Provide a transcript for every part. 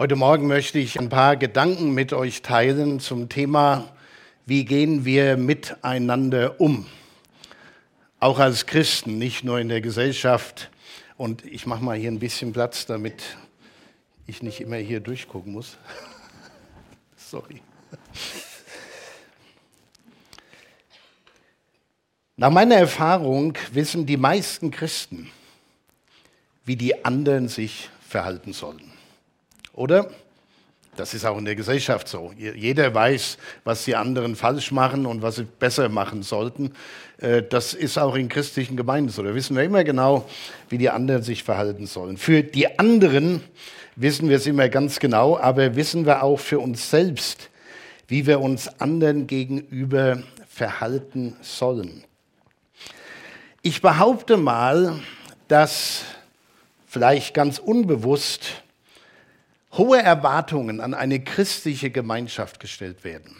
Heute Morgen möchte ich ein paar Gedanken mit euch teilen zum Thema, wie gehen wir miteinander um? Auch als Christen, nicht nur in der Gesellschaft. Und ich mache mal hier ein bisschen Platz, damit ich nicht immer hier durchgucken muss. Sorry. Nach meiner Erfahrung wissen die meisten Christen, wie die anderen sich verhalten sollen. Oder? Das ist auch in der Gesellschaft so. Jeder weiß, was die anderen falsch machen und was sie besser machen sollten. Äh, das ist auch in christlichen Gemeinden so. Da wissen wir immer genau, wie die anderen sich verhalten sollen. Für die anderen wissen wir es immer ganz genau, aber wissen wir auch für uns selbst, wie wir uns anderen gegenüber verhalten sollen. Ich behaupte mal, dass vielleicht ganz unbewusst hohe Erwartungen an eine christliche Gemeinschaft gestellt werden.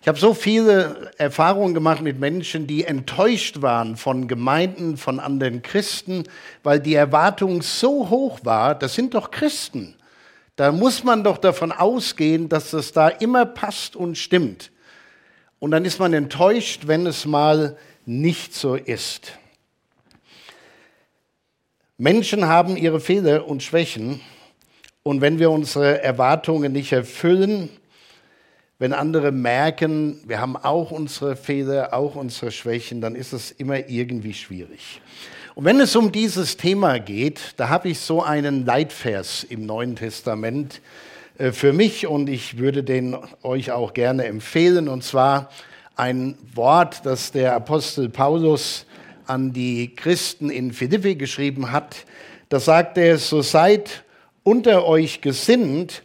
Ich habe so viele Erfahrungen gemacht mit Menschen, die enttäuscht waren von Gemeinden, von anderen Christen, weil die Erwartung so hoch war, das sind doch Christen. Da muss man doch davon ausgehen, dass das da immer passt und stimmt. Und dann ist man enttäuscht, wenn es mal nicht so ist. Menschen haben ihre Fehler und Schwächen und wenn wir unsere Erwartungen nicht erfüllen, wenn andere merken, wir haben auch unsere Fehler, auch unsere Schwächen, dann ist es immer irgendwie schwierig. Und wenn es um dieses Thema geht, da habe ich so einen Leitvers im Neuen Testament äh, für mich und ich würde den euch auch gerne empfehlen. Und zwar ein Wort, das der Apostel Paulus an die Christen in Philippi geschrieben hat. Da sagt er, so seid unter euch gesinnt,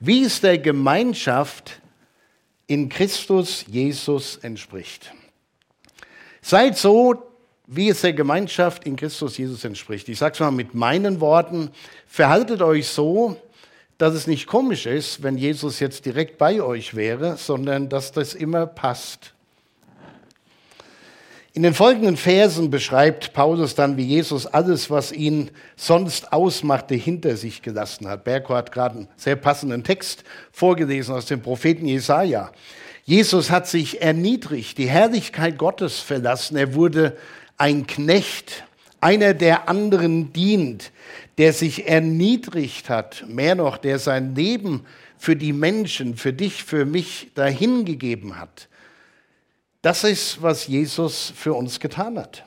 wie es der Gemeinschaft in Christus Jesus entspricht. Seid so, wie es der Gemeinschaft in Christus Jesus entspricht. Ich sage es mal mit meinen Worten, verhaltet euch so, dass es nicht komisch ist, wenn Jesus jetzt direkt bei euch wäre, sondern dass das immer passt. In den folgenden Versen beschreibt Paulus dann, wie Jesus alles, was ihn sonst ausmachte, hinter sich gelassen hat. Berko hat gerade einen sehr passenden Text vorgelesen aus dem Propheten Jesaja. Jesus hat sich erniedrigt, die Herrlichkeit Gottes verlassen. Er wurde ein Knecht, einer, der anderen dient, der sich erniedrigt hat, mehr noch, der sein Leben für die Menschen, für dich, für mich dahingegeben hat das ist, was Jesus für uns getan hat.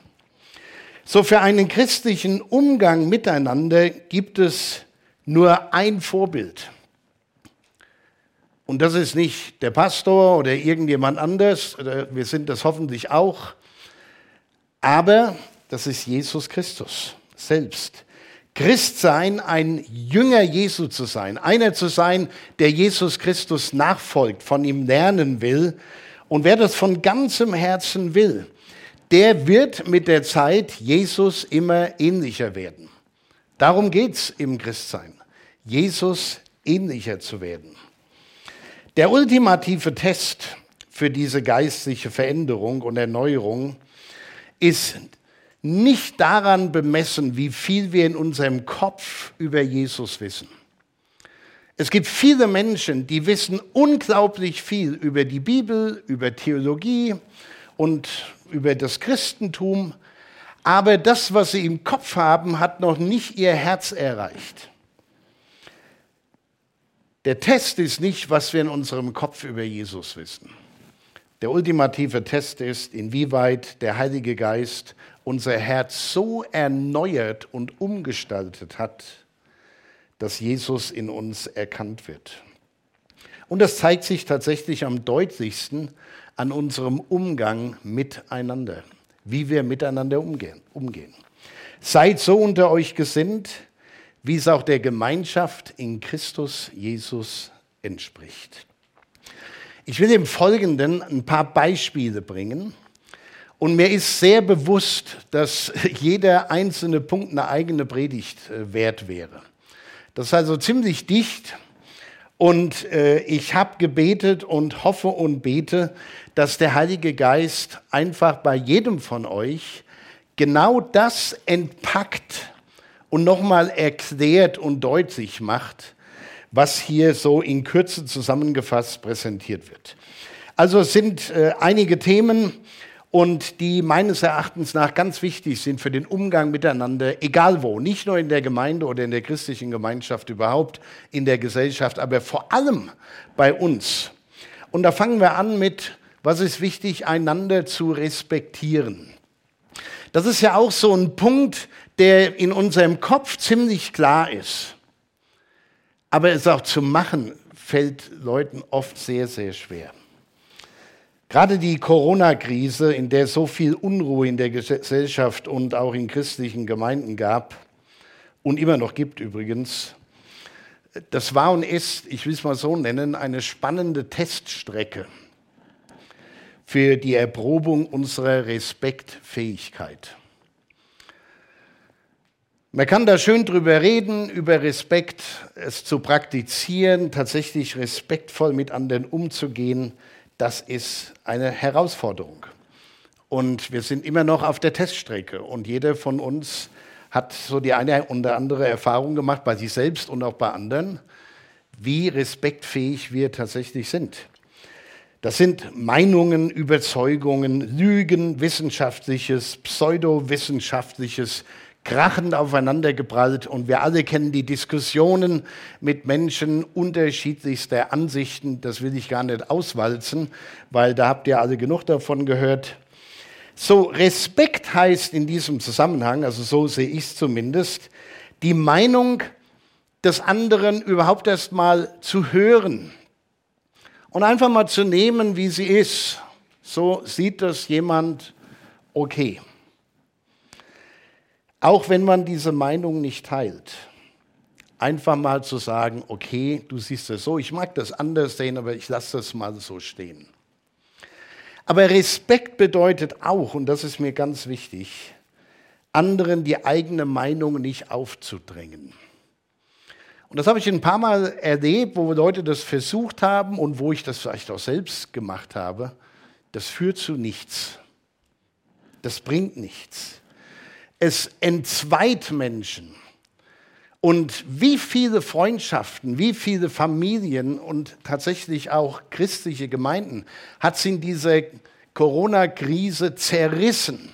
So für einen christlichen Umgang miteinander gibt es nur ein Vorbild. Und das ist nicht der Pastor oder irgendjemand anders, wir sind das hoffentlich auch, aber das ist Jesus Christus selbst. Christ sein, ein Jünger Jesu zu sein, einer zu sein, der Jesus Christus nachfolgt, von ihm lernen will, und wer das von ganzem Herzen will, der wird mit der Zeit Jesus immer ähnlicher werden. Darum geht es im Christsein, Jesus ähnlicher zu werden. Der ultimative Test für diese geistliche Veränderung und Erneuerung ist nicht daran bemessen, wie viel wir in unserem Kopf über Jesus wissen. Es gibt viele Menschen, die wissen unglaublich viel über die Bibel, über Theologie und über das Christentum, aber das, was sie im Kopf haben, hat noch nicht ihr Herz erreicht. Der Test ist nicht, was wir in unserem Kopf über Jesus wissen. Der ultimative Test ist, inwieweit der Heilige Geist unser Herz so erneuert und umgestaltet hat, dass Jesus in uns erkannt wird. Und das zeigt sich tatsächlich am deutlichsten an unserem Umgang miteinander, wie wir miteinander umgehen. umgehen. Seid so unter euch gesinnt, wie es auch der Gemeinschaft in Christus Jesus entspricht. Ich will im Folgenden ein paar Beispiele bringen. Und mir ist sehr bewusst, dass jeder einzelne Punkt eine eigene Predigt äh, wert wäre. Das ist also ziemlich dicht. Und äh, ich habe gebetet und hoffe und bete, dass der Heilige Geist einfach bei jedem von euch genau das entpackt und nochmal erklärt und deutlich macht, was hier so in Kürze zusammengefasst präsentiert wird. Also es sind äh, einige Themen und die meines Erachtens nach ganz wichtig sind für den Umgang miteinander, egal wo, nicht nur in der Gemeinde oder in der christlichen Gemeinschaft überhaupt, in der Gesellschaft, aber vor allem bei uns. Und da fangen wir an mit, was ist wichtig, einander zu respektieren. Das ist ja auch so ein Punkt, der in unserem Kopf ziemlich klar ist. Aber es auch zu machen, fällt Leuten oft sehr, sehr schwer. Gerade die Corona-Krise, in der so viel Unruhe in der Gesellschaft und auch in christlichen Gemeinden gab und immer noch gibt übrigens, das war und ist, ich will es mal so nennen, eine spannende Teststrecke für die Erprobung unserer Respektfähigkeit. Man kann da schön drüber reden, über Respekt, es zu praktizieren, tatsächlich respektvoll mit anderen umzugehen. Das ist eine Herausforderung. Und wir sind immer noch auf der Teststrecke. Und jeder von uns hat so die eine oder andere Erfahrung gemacht, bei sich selbst und auch bei anderen, wie respektfähig wir tatsächlich sind. Das sind Meinungen, Überzeugungen, Lügen, wissenschaftliches, pseudowissenschaftliches, krachend aufeinandergeprallt und wir alle kennen die Diskussionen mit Menschen unterschiedlichster Ansichten. Das will ich gar nicht auswalzen, weil da habt ihr alle genug davon gehört. So, Respekt heißt in diesem Zusammenhang, also so sehe ich es zumindest, die Meinung des anderen überhaupt erst mal zu hören und einfach mal zu nehmen, wie sie ist. So sieht das jemand okay. Auch wenn man diese Meinung nicht teilt. Einfach mal zu sagen, okay, du siehst es so, ich mag das anders sehen, aber ich lasse das mal so stehen. Aber Respekt bedeutet auch, und das ist mir ganz wichtig, anderen die eigene Meinung nicht aufzudrängen. Und das habe ich ein paar Mal erlebt, wo Leute das versucht haben und wo ich das vielleicht auch selbst gemacht habe. Das führt zu nichts. Das bringt nichts es entzweit Menschen. Und wie viele Freundschaften, wie viele Familien und tatsächlich auch christliche Gemeinden hat es in dieser Corona-Krise zerrissen?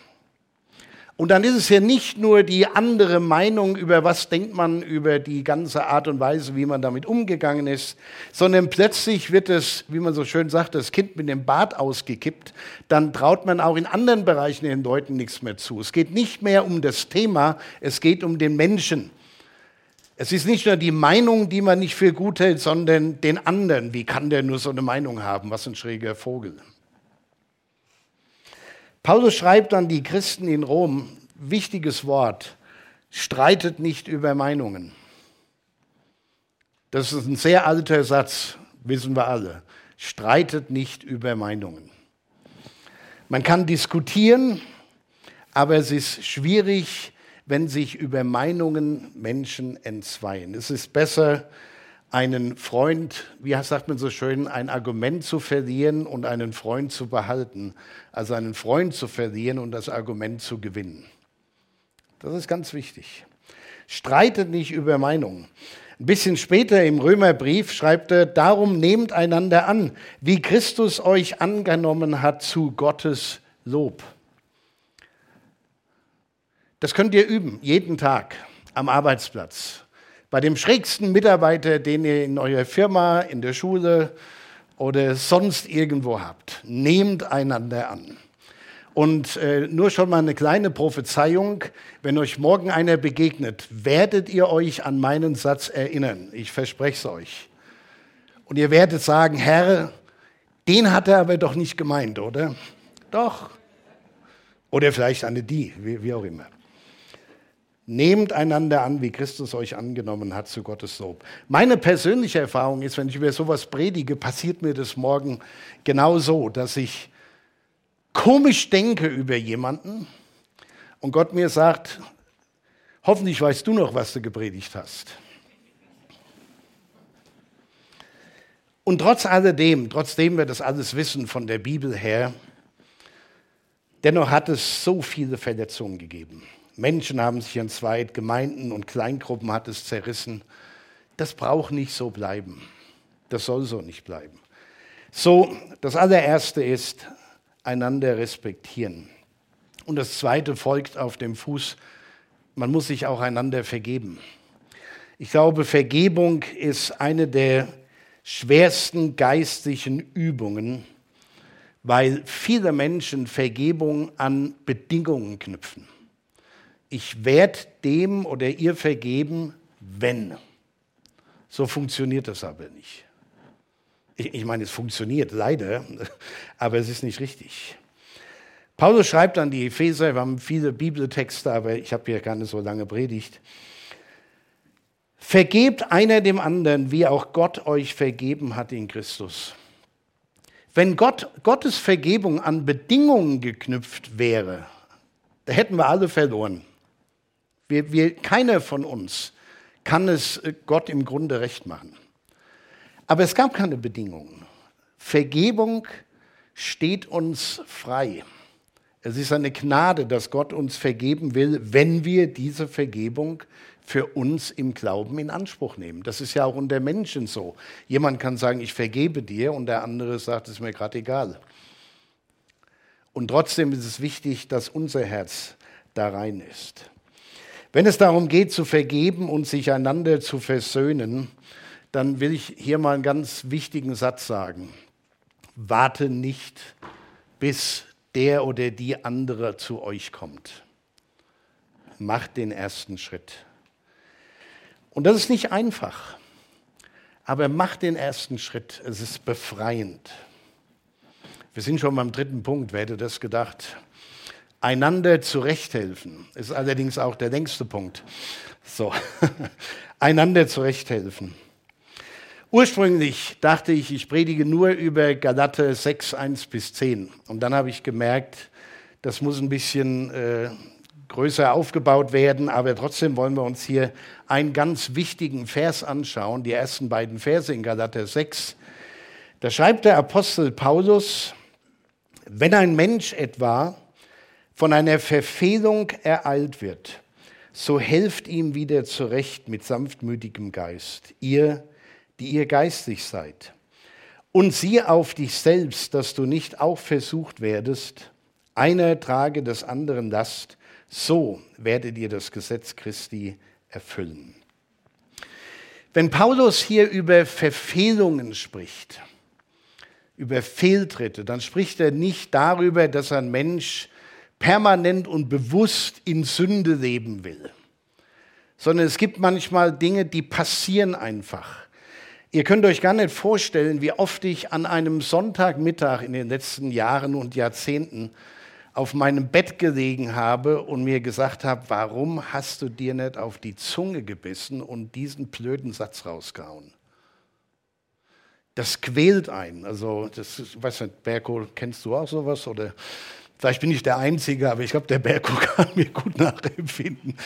Und dann ist es ja nicht nur die andere Meinung über was denkt man über die ganze Art und Weise, wie man damit umgegangen ist, sondern plötzlich wird es, wie man so schön sagt, das Kind mit dem Bad ausgekippt. Dann traut man auch in anderen Bereichen den Leuten nichts mehr zu. Es geht nicht mehr um das Thema, es geht um den Menschen. Es ist nicht nur die Meinung, die man nicht für gut hält, sondern den anderen. Wie kann der nur so eine Meinung haben? Was ein schräger Vogel. Paulus schreibt an die Christen in Rom, wichtiges Wort, streitet nicht über Meinungen. Das ist ein sehr alter Satz, wissen wir alle. Streitet nicht über Meinungen. Man kann diskutieren, aber es ist schwierig, wenn sich über Meinungen Menschen entzweien. Es ist besser, einen Freund, wie sagt man so schön, ein Argument zu verlieren und einen Freund zu behalten, also einen Freund zu verlieren und das Argument zu gewinnen. Das ist ganz wichtig. Streitet nicht über Meinungen. Ein bisschen später im Römerbrief schreibt er, darum nehmt einander an, wie Christus euch angenommen hat zu Gottes Lob. Das könnt ihr üben, jeden Tag am Arbeitsplatz, bei dem schrägsten Mitarbeiter, den ihr in eurer Firma, in der Schule oder sonst irgendwo habt. Nehmt einander an. Und äh, nur schon mal eine kleine Prophezeiung, wenn euch morgen einer begegnet, werdet ihr euch an meinen Satz erinnern. Ich verspreche es euch. Und ihr werdet sagen, Herr, den hat er aber doch nicht gemeint, oder? Doch. Oder vielleicht eine die, wie, wie auch immer. Nehmt einander an, wie Christus euch angenommen hat zu Gottes Lob. Meine persönliche Erfahrung ist, wenn ich über sowas predige, passiert mir das morgen genau so, dass ich komisch denke über jemanden und Gott mir sagt, hoffentlich weißt du noch, was du gepredigt hast. Und trotz alledem, trotzdem wir das alles wissen von der Bibel her, dennoch hat es so viele Verletzungen gegeben. Menschen haben sich entzweit, Gemeinden und Kleingruppen hat es zerrissen. das braucht nicht so bleiben. Das soll so nicht bleiben. So, das allererste ist, einander respektieren. Und das zweite folgt auf dem Fuß, man muss sich auch einander vergeben. Ich glaube, Vergebung ist eine der schwersten geistlichen Übungen, weil viele Menschen Vergebung an Bedingungen knüpfen. Ich werde dem oder ihr vergeben, wenn. So funktioniert das aber nicht. Ich, ich meine, es funktioniert leider, aber es ist nicht richtig. Paulus schreibt an die Epheser, wir haben viele Bibeltexte, aber ich habe hier keine so lange Predigt. Vergebt einer dem anderen, wie auch Gott euch vergeben hat in Christus. Wenn Gott, Gottes Vergebung an Bedingungen geknüpft wäre, da hätten wir alle verloren. Wir, wir, keiner von uns kann es Gott im Grunde recht machen. Aber es gab keine Bedingungen. Vergebung steht uns frei. Es ist eine Gnade, dass Gott uns vergeben will, wenn wir diese Vergebung für uns im Glauben in Anspruch nehmen. Das ist ja auch unter Menschen so. Jemand kann sagen, ich vergebe dir und der andere sagt, es ist mir gerade egal. Und trotzdem ist es wichtig, dass unser Herz da rein ist. Wenn es darum geht, zu vergeben und sich einander zu versöhnen, dann will ich hier mal einen ganz wichtigen Satz sagen. Warte nicht, bis der oder die andere zu euch kommt. Macht den ersten Schritt. Und das ist nicht einfach, aber macht den ersten Schritt. Es ist befreiend. Wir sind schon beim dritten Punkt, wer hätte das gedacht? Einander zurechthelfen ist allerdings auch der längste Punkt. So, einander zurechthelfen. Ursprünglich dachte ich, ich predige nur über Galater 6, 1 bis 10. Und dann habe ich gemerkt, das muss ein bisschen äh, größer aufgebaut werden, aber trotzdem wollen wir uns hier einen ganz wichtigen Vers anschauen, die ersten beiden Verse in Galater 6. Da schreibt der Apostel Paulus, wenn ein Mensch etwa von einer Verfehlung ereilt wird, so helft ihm wieder zurecht mit sanftmütigem Geist. Ihr die ihr geistig seid. Und sieh auf dich selbst, dass du nicht auch versucht werdest. Einer trage des anderen Last, so werdet ihr das Gesetz Christi erfüllen. Wenn Paulus hier über Verfehlungen spricht, über Fehltritte, dann spricht er nicht darüber, dass ein Mensch permanent und bewusst in Sünde leben will, sondern es gibt manchmal Dinge, die passieren einfach. Ihr könnt euch gar nicht vorstellen, wie oft ich an einem Sonntagmittag in den letzten Jahren und Jahrzehnten auf meinem Bett gelegen habe und mir gesagt habe, warum hast du dir nicht auf die Zunge gebissen und diesen blöden Satz rausgehauen? Das quält einen. Also, das ist, weiß nicht, Berko, kennst du auch sowas? Oder vielleicht bin ich der Einzige, aber ich glaube, der Berko kann mir gut nachempfinden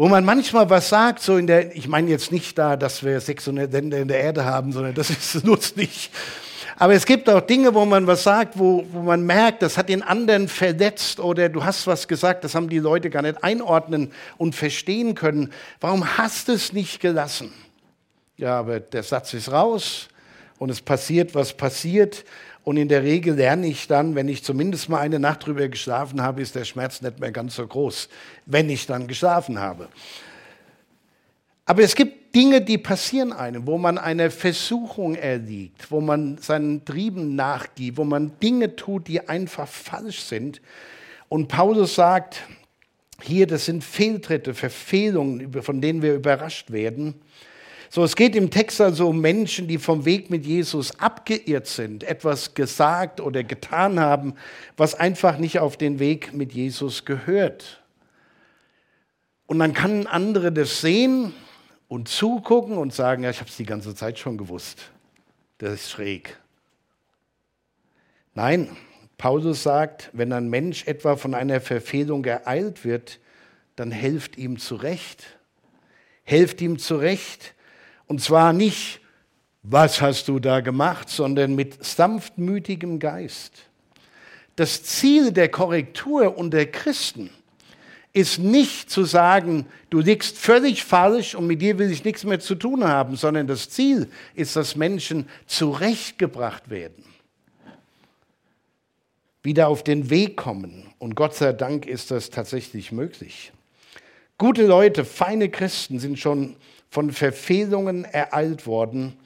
wo man manchmal was sagt, so in der, ich meine jetzt nicht da, dass wir 600 Länder in der Erde haben, sondern das ist nutzt nicht. Aber es gibt auch Dinge, wo man was sagt, wo, wo man merkt, das hat den anderen verletzt oder du hast was gesagt, das haben die Leute gar nicht einordnen und verstehen können. Warum hast du es nicht gelassen? Ja, aber der Satz ist raus und es passiert, was passiert. Und in der Regel lerne ich dann, wenn ich zumindest mal eine Nacht drüber geschlafen habe, ist der Schmerz nicht mehr ganz so groß, wenn ich dann geschlafen habe. Aber es gibt Dinge, die passieren einem, wo man einer Versuchung erliegt, wo man seinen Trieben nachgibt, wo man Dinge tut, die einfach falsch sind. Und Paulus sagt, hier, das sind Fehltritte, Verfehlungen, von denen wir überrascht werden. So, es geht im Text also um Menschen, die vom Weg mit Jesus abgeirrt sind, etwas gesagt oder getan haben, was einfach nicht auf den Weg mit Jesus gehört. Und dann kann andere das sehen und zugucken und sagen, ja, ich habe es die ganze Zeit schon gewusst. Das ist schräg. Nein, Paulus sagt, wenn ein Mensch etwa von einer Verfehlung ereilt wird, dann helft ihm zurecht. Helft ihm zurecht und zwar nicht, was hast du da gemacht, sondern mit sanftmütigem Geist. Das Ziel der Korrektur unter Christen ist nicht zu sagen, du liegst völlig falsch und mit dir will ich nichts mehr zu tun haben, sondern das Ziel ist, dass Menschen zurechtgebracht werden, wieder auf den Weg kommen. Und Gott sei Dank ist das tatsächlich möglich. Gute Leute, feine Christen sind schon von Verfehlungen ereilt worden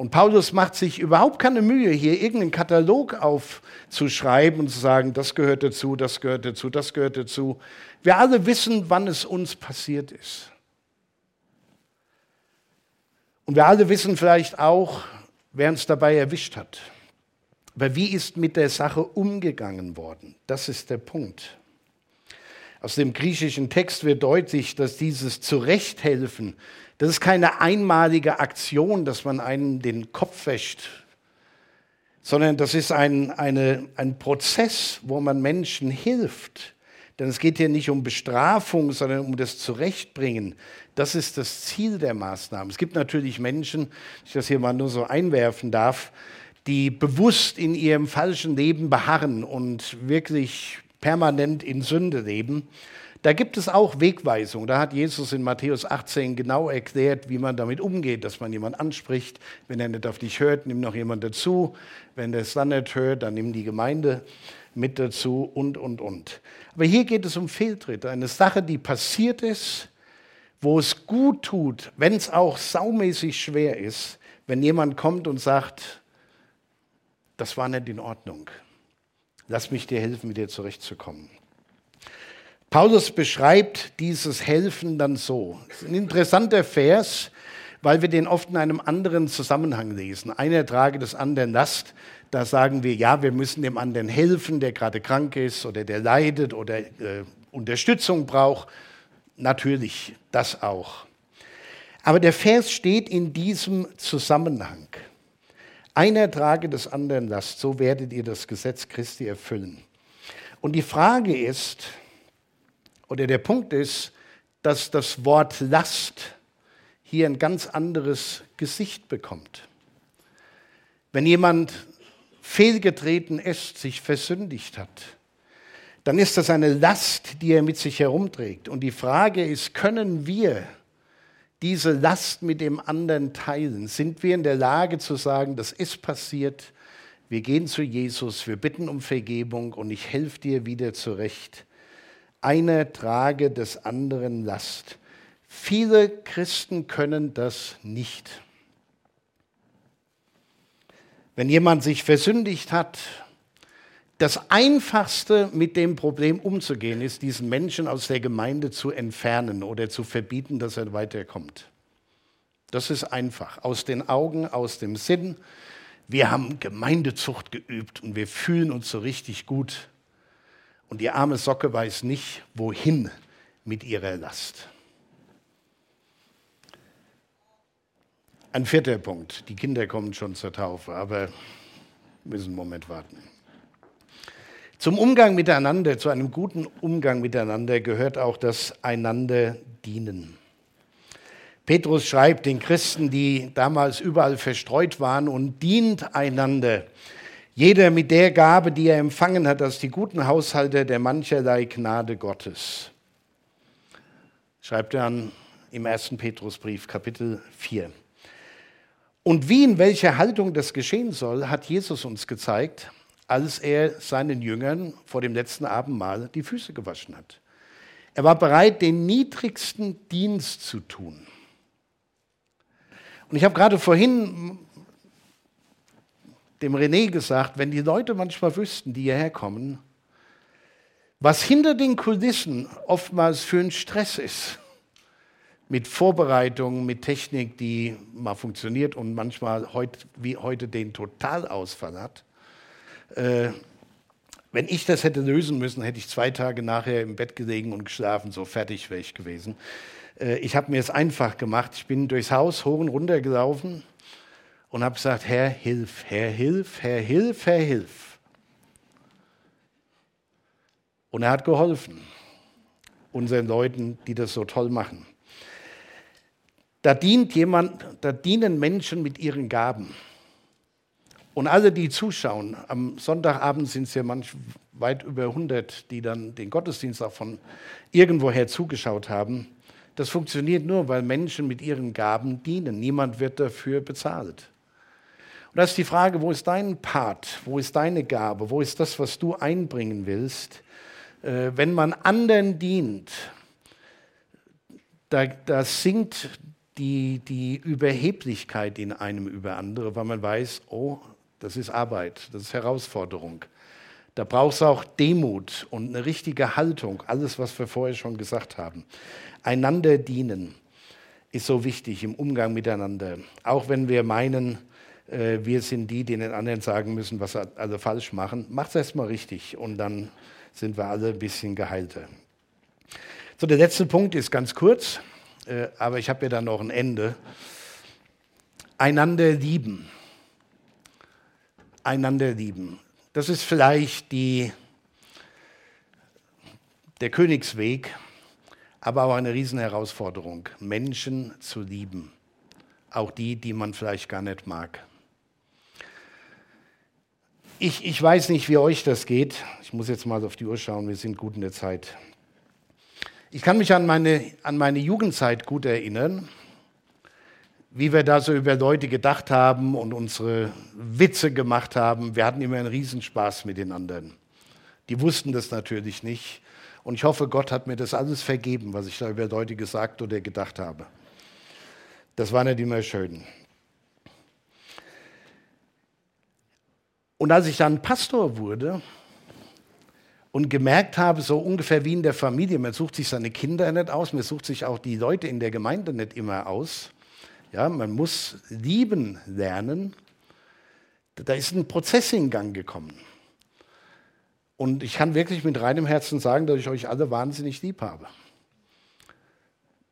und Paulus macht sich überhaupt keine Mühe, hier irgendeinen Katalog aufzuschreiben und zu sagen, das gehört dazu, das gehört dazu, das gehört dazu. Wir alle wissen, wann es uns passiert ist. Und wir alle wissen vielleicht auch, wer uns dabei erwischt hat. Aber wie ist mit der Sache umgegangen worden? Das ist der Punkt. Aus dem griechischen Text wird deutlich, dass dieses Zurechthelfen das ist keine einmalige Aktion, dass man einen den Kopf wäscht, sondern das ist ein, eine, ein Prozess, wo man Menschen hilft. Denn es geht hier nicht um Bestrafung, sondern um das Zurechtbringen. Das ist das Ziel der Maßnahmen. Es gibt natürlich Menschen, ich das hier mal nur so einwerfen darf, die bewusst in ihrem falschen Leben beharren und wirklich permanent in Sünde leben. Da gibt es auch Wegweisungen. Da hat Jesus in Matthäus 18 genau erklärt, wie man damit umgeht, dass man jemanden anspricht. Wenn er nicht auf dich hört, nimm noch jemand dazu. Wenn er es dann nicht hört, dann nimm die Gemeinde mit dazu und, und, und. Aber hier geht es um Fehltritte. Eine Sache, die passiert ist, wo es gut tut, wenn es auch saumäßig schwer ist, wenn jemand kommt und sagt, das war nicht in Ordnung. Lass mich dir helfen, wieder zurechtzukommen. Paulus beschreibt dieses Helfen dann so. Ist ein interessanter Vers, weil wir den oft in einem anderen Zusammenhang lesen. Einer trage des anderen Last. Da sagen wir, ja, wir müssen dem anderen helfen, der gerade krank ist oder der leidet oder äh, Unterstützung braucht. Natürlich, das auch. Aber der Vers steht in diesem Zusammenhang. Einer trage des anderen Last, so werdet ihr das Gesetz Christi erfüllen. Und die Frage ist, oder der Punkt ist, dass das Wort Last hier ein ganz anderes Gesicht bekommt. Wenn jemand fehlgetreten ist, sich versündigt hat, dann ist das eine Last, die er mit sich herumträgt. Und die Frage ist, können wir diese Last mit dem anderen teilen? Sind wir in der Lage zu sagen, das ist passiert, wir gehen zu Jesus, wir bitten um Vergebung und ich helfe dir wieder zurecht einer trage des anderen Last. Viele Christen können das nicht. Wenn jemand sich versündigt hat, das Einfachste mit dem Problem umzugehen ist, diesen Menschen aus der Gemeinde zu entfernen oder zu verbieten, dass er weiterkommt. Das ist einfach. Aus den Augen, aus dem Sinn. Wir haben Gemeindezucht geübt und wir fühlen uns so richtig gut. Und die arme Socke weiß nicht, wohin mit ihrer Last. Ein vierter Punkt. Die Kinder kommen schon zur Taufe, aber müssen einen Moment warten. Zum Umgang miteinander, zu einem guten Umgang miteinander gehört auch das einander dienen. Petrus schreibt den Christen, die damals überall verstreut waren, und dient einander. Jeder mit der Gabe, die er empfangen hat, als die guten Haushalter der mancherlei Gnade Gottes. Schreibt er an im 1. Petrusbrief, Kapitel 4. Und wie in welcher Haltung das geschehen soll, hat Jesus uns gezeigt, als er seinen Jüngern vor dem letzten Abendmahl die Füße gewaschen hat. Er war bereit, den niedrigsten Dienst zu tun. Und ich habe gerade vorhin dem René gesagt, wenn die Leute manchmal wüssten, die hierher kommen, was hinter den Kulissen oftmals für ein Stress ist, mit Vorbereitungen, mit Technik, die mal funktioniert und manchmal heut, wie heute den Totalausfall hat. Äh, wenn ich das hätte lösen müssen, hätte ich zwei Tage nachher im Bett gelegen und geschlafen, so fertig wäre ich gewesen. Äh, ich habe mir es einfach gemacht. Ich bin durchs Haus hoch und runter gelaufen und habe gesagt, Herr, hilf, Herr, hilf, Herr, hilf, Herr, hilf. Und er hat geholfen, unseren Leuten, die das so toll machen. Da dient jemand, da dienen Menschen mit ihren Gaben. Und alle, die zuschauen, am Sonntagabend sind es ja manch weit über 100, die dann den Gottesdienst auch von irgendwoher zugeschaut haben. Das funktioniert nur, weil Menschen mit ihren Gaben dienen. Niemand wird dafür bezahlt. Und das ist die Frage, wo ist dein Part? Wo ist deine Gabe? Wo ist das, was du einbringen willst? Äh, wenn man anderen dient, da, da sinkt die, die Überheblichkeit in einem über andere, weil man weiß, oh, das ist Arbeit, das ist Herausforderung. Da braucht es auch Demut und eine richtige Haltung, alles, was wir vorher schon gesagt haben. Einander dienen ist so wichtig im Umgang miteinander. Auch wenn wir meinen, äh, wir sind die, die den anderen sagen müssen, was sie alle falsch machen. Macht es erstmal richtig und dann sind wir alle ein bisschen geheilter. So, der letzte Punkt ist ganz kurz, äh, aber ich habe ja dann noch ein Ende. Einander lieben. Einander lieben. Das ist vielleicht die, der Königsweg, aber auch eine Riesenherausforderung, Menschen zu lieben. Auch die, die man vielleicht gar nicht mag. Ich, ich weiß nicht, wie euch das geht. Ich muss jetzt mal auf die Uhr schauen, wir sind gut in der Zeit. Ich kann mich an meine, an meine Jugendzeit gut erinnern, wie wir da so über Leute gedacht haben und unsere Witze gemacht haben. Wir hatten immer einen Riesenspaß mit den anderen. Die wussten das natürlich nicht. Und ich hoffe, Gott hat mir das alles vergeben, was ich da über Leute gesagt oder gedacht habe. Das war nicht immer schön. Und als ich dann Pastor wurde und gemerkt habe, so ungefähr wie in der Familie, man sucht sich seine Kinder nicht aus, man sucht sich auch die Leute in der Gemeinde nicht immer aus. Ja, man muss lieben lernen. Da ist ein Prozess in Gang gekommen. Und ich kann wirklich mit reinem Herzen sagen, dass ich euch alle wahnsinnig lieb habe.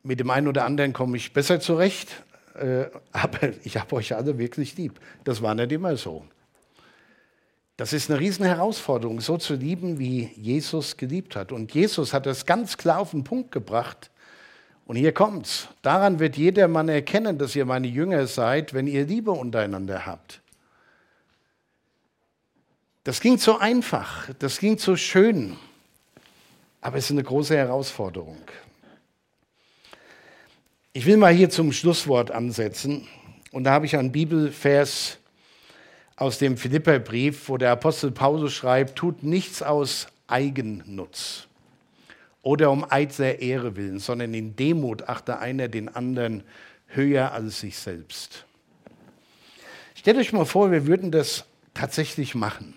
Mit dem einen oder anderen komme ich besser zurecht, äh, aber ich habe euch alle wirklich lieb. Das war nicht immer so. Das ist eine riesen Herausforderung, so zu lieben, wie Jesus geliebt hat. Und Jesus hat das ganz klar auf den Punkt gebracht. Und hier kommt's. Daran wird jeder Mann erkennen, dass ihr meine Jünger seid, wenn ihr Liebe untereinander habt. Das ging so einfach, das ging so schön, aber es ist eine große Herausforderung. Ich will mal hier zum Schlusswort ansetzen und da habe ich einen Bibelvers aus dem Philipperbrief, wo der Apostel Paulus schreibt, tut nichts aus Eigennutz oder um eitler Ehre willen, sondern in Demut achte einer den anderen höher als sich selbst. Stellt euch mal vor, wir würden das tatsächlich machen.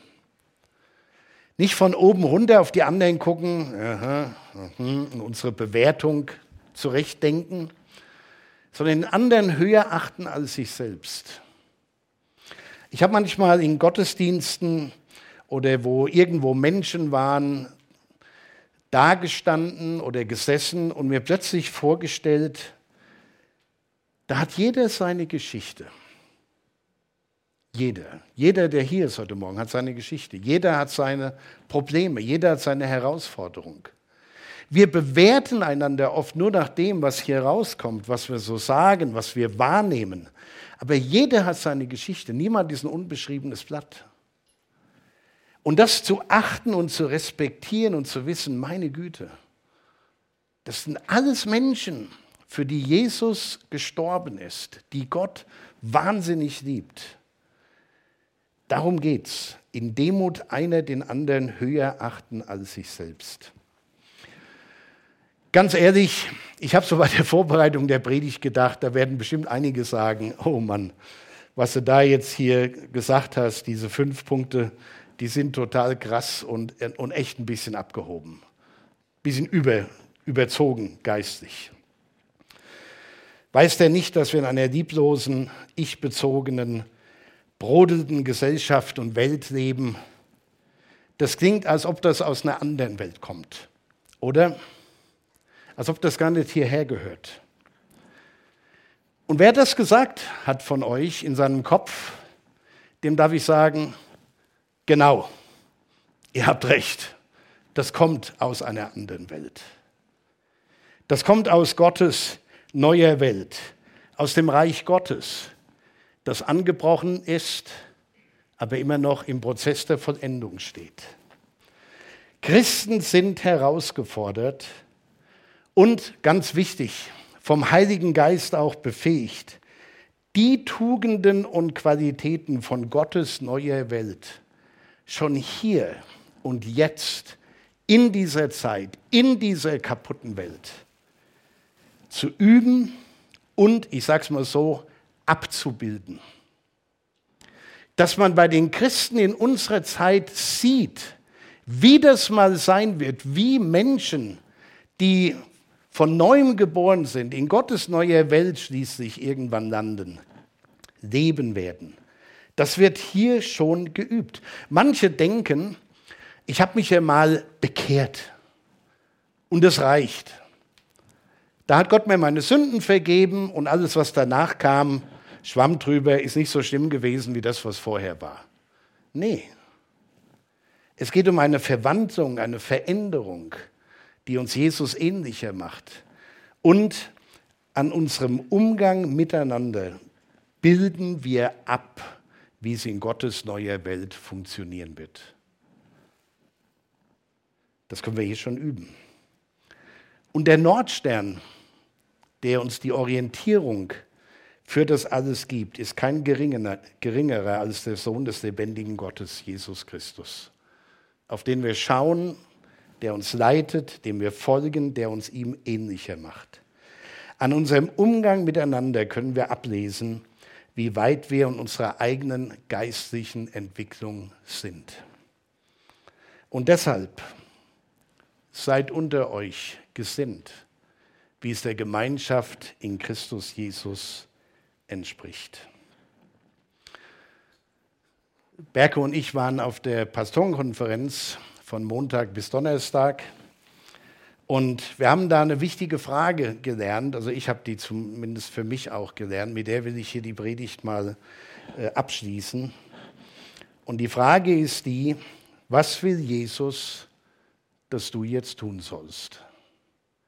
Nicht von oben runter auf die anderen gucken aha, und unsere Bewertung zurechtdenken, sondern den anderen höher achten als sich selbst. Ich habe manchmal in Gottesdiensten oder wo irgendwo Menschen waren, dagestanden oder gesessen und mir plötzlich vorgestellt, da hat jeder seine Geschichte. Jeder. Jeder, der hier ist heute Morgen, hat seine Geschichte. Jeder hat seine Probleme. Jeder hat seine Herausforderung. Wir bewerten einander oft nur nach dem, was hier rauskommt, was wir so sagen, was wir wahrnehmen. Aber jeder hat seine Geschichte. Niemand ist ein unbeschriebenes Blatt. Und das zu achten und zu respektieren und zu wissen, meine Güte, das sind alles Menschen, für die Jesus gestorben ist, die Gott wahnsinnig liebt. Darum geht's. In Demut einer den anderen höher achten als sich selbst. Ganz ehrlich, ich habe so bei der Vorbereitung der Predigt gedacht, da werden bestimmt einige sagen, oh Mann, was du da jetzt hier gesagt hast, diese fünf Punkte, die sind total krass und, und echt ein bisschen abgehoben. Ein bisschen über, überzogen geistig. Weiß der nicht, dass wir in einer lieblosen, ich-bezogenen, brodelnden Gesellschaft und Welt leben? Das klingt, als ob das aus einer anderen Welt kommt, oder? Als ob das gar nicht hierher gehört. Und wer das gesagt hat von euch in seinem Kopf, dem darf ich sagen, genau, ihr habt recht, das kommt aus einer anderen Welt. Das kommt aus Gottes neuer Welt, aus dem Reich Gottes, das angebrochen ist, aber immer noch im Prozess der Vollendung steht. Christen sind herausgefordert und ganz wichtig, vom Heiligen Geist auch befähigt, die Tugenden und Qualitäten von Gottes neuer Welt schon hier und jetzt in dieser Zeit, in dieser kaputten Welt zu üben und, ich sage es mal so, abzubilden. Dass man bei den Christen in unserer Zeit sieht, wie das mal sein wird, wie Menschen, die von neuem geboren sind, in Gottes neuer Welt schließlich irgendwann landen, leben werden. Das wird hier schon geübt. Manche denken, ich habe mich ja mal bekehrt und es reicht. Da hat Gott mir meine Sünden vergeben und alles, was danach kam, schwamm drüber, ist nicht so schlimm gewesen wie das, was vorher war. Nee. Es geht um eine Verwandlung, eine Veränderung die uns Jesus ähnlicher macht. Und an unserem Umgang miteinander bilden wir ab, wie es in Gottes neuer Welt funktionieren wird. Das können wir hier schon üben. Und der Nordstern, der uns die Orientierung für das alles gibt, ist kein geringerer, geringerer als der Sohn des lebendigen Gottes, Jesus Christus, auf den wir schauen der uns leitet, dem wir folgen, der uns ihm ähnlicher macht. An unserem Umgang miteinander können wir ablesen, wie weit wir in unserer eigenen geistlichen Entwicklung sind. Und deshalb seid unter euch gesinnt, wie es der Gemeinschaft in Christus Jesus entspricht. Berke und ich waren auf der Pastorenkonferenz von Montag bis Donnerstag. Und wir haben da eine wichtige Frage gelernt, also ich habe die zumindest für mich auch gelernt, mit der will ich hier die Predigt mal äh, abschließen. Und die Frage ist die, was will Jesus, dass du jetzt tun sollst?